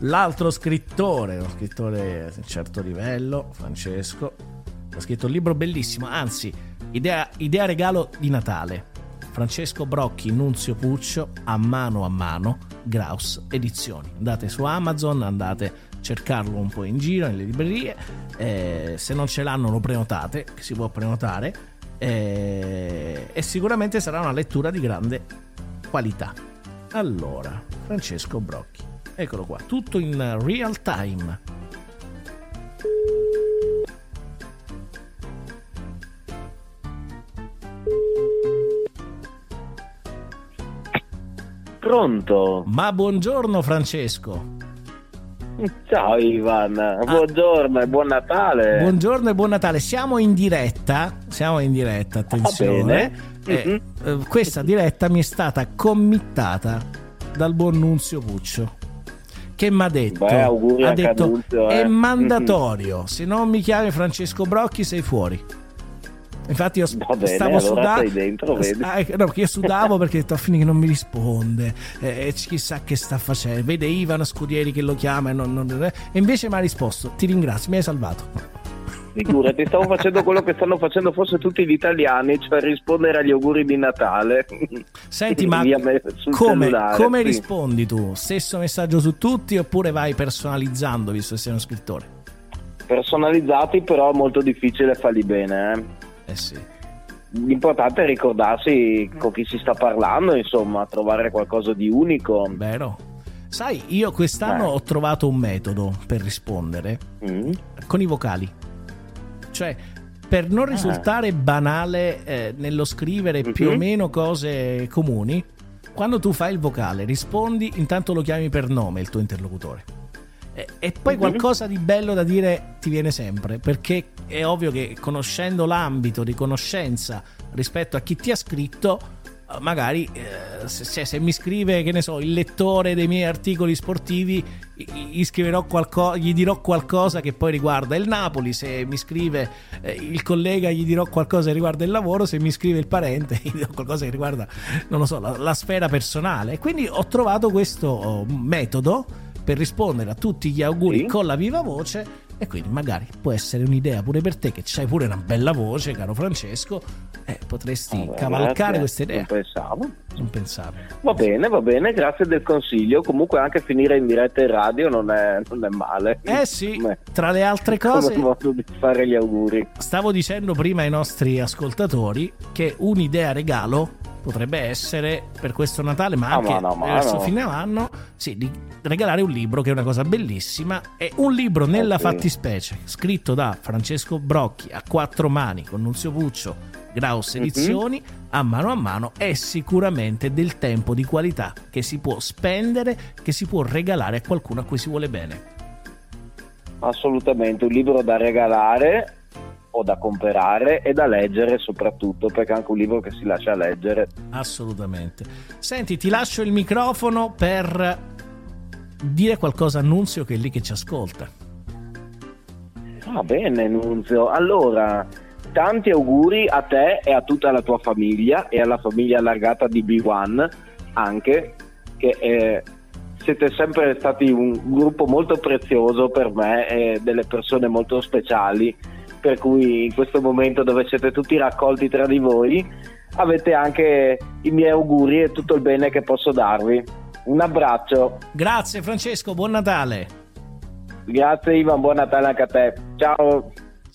l'altro scrittore, uno scrittore di un certo livello, Francesco, ha scritto un libro bellissimo, anzi, idea, idea regalo di Natale. Francesco Brocchi, Nunzio Puccio, a mano a mano, Graus Edizioni. Andate su Amazon, andate a cercarlo un po' in giro, nelle librerie, eh, se non ce l'hanno lo prenotate, si può prenotare, eh, e sicuramente sarà una lettura di grande qualità. Allora, Francesco Brocchi, eccolo qua, tutto in real time. Pronto? Ma buongiorno Francesco. Ciao Ivan, Ah. buongiorno e buon Natale. Buongiorno e buon Natale. Siamo in diretta. Siamo in diretta, attenzione. bene. Eh, Mhm. eh, questa diretta mi è stata committata dal buon Nunzio Puccio. Che mi ha detto, Beh, ha detto Nunzio, è eh." mandatorio, se non mi chiami Francesco Brocchi sei fuori. Infatti io bene, stavo allora sudando. dentro. Ah, ecco, no, io sudavo perché ho detto a fine che non mi risponde. eh, E chissà che sta facendo. Vede Ivan Scudieri che lo chiama e, non- non- e invece mi ha risposto: Ti ringrazio, mi hai salvato. Figurati, stavo facendo quello che stanno facendo forse tutti gli italiani, cioè rispondere agli auguri di Natale. Senti, ma come, come sì. rispondi tu? Stesso messaggio su tutti oppure vai personalizzando visto che sei uno scrittore? Personalizzati, però è molto difficile farli bene. eh. Eh sì. L'importante è ricordarsi con chi si sta parlando, insomma, trovare qualcosa di unico. Vero? Sai, io quest'anno Beh. ho trovato un metodo per rispondere Mm. con i vocali. Cioè, per non Ah. risultare banale eh, nello scrivere più o meno cose comuni, quando tu fai il vocale, rispondi, intanto lo chiami per nome il tuo interlocutore. E, e poi Mhm. qualcosa di bello da dire ti viene sempre, perché è ovvio che conoscendo l'ambito di conoscenza rispetto a chi ti ha scritto, magari eh, se, se- mi scrive, che ne so, il lettore dei miei articoli sportivi, gli- scriverò qualco- gli dirò qualcosa che poi riguarda il Napoli, se mi scrive eh, il collega gli dirò qualcosa che riguarda il lavoro, se mi scrive il parente gli dirò qualcosa che riguarda, non lo so, la, la sfera personale. Quindi ho trovato questo oh, metodo per rispondere a tutti gli auguri Sì. con la viva voce e quindi magari può essere un'idea pure per te che c'hai pure una bella voce, caro Francesco, e potresti Vabbè, cavalcare questa idea. Non pensavo. Non pensavi. Va bene, va bene, grazie del consiglio. Comunque anche finire in diretta in radio non è, non è male. Eh sì, Come- tra le altre come cose, modo di fare gli auguri. stavo dicendo prima ai nostri ascoltatori che un'idea regalo potrebbe essere per questo Natale, ma Ah, anche ma no, ma verso no. fine anno, sì, di regalare un libro che è una cosa bellissima. È un libro nella Eh sì. fattispecie, scritto da Francesco Brocchi a quattro mani con Nunzio Puccio, Graus Mhm. Edizioni, a mano a mano, è sicuramente del tempo di qualità che si può spendere, che si può regalare a qualcuno a cui si vuole bene. Assolutamente, un libro da regalare o da comprare e da leggere soprattutto, perché è anche un libro che si lascia leggere. Assolutamente. Senti, ti lascio il microfono per dire qualcosa a Nunzio che è lì che ci ascolta. Va bene, Nunzio. Allora, tanti auguri a te e a tutta la tua famiglia e alla famiglia allargata di B1 anche, che eh, siete sempre stati un gruppo molto prezioso per me e delle persone molto speciali, per cui in questo momento dove siete tutti raccolti tra di voi avete anche i miei auguri e tutto il bene che posso darvi. Un abbraccio, Grazie Francesco, buon Natale. grazie Ivan, buon Natale anche a te. Ciao.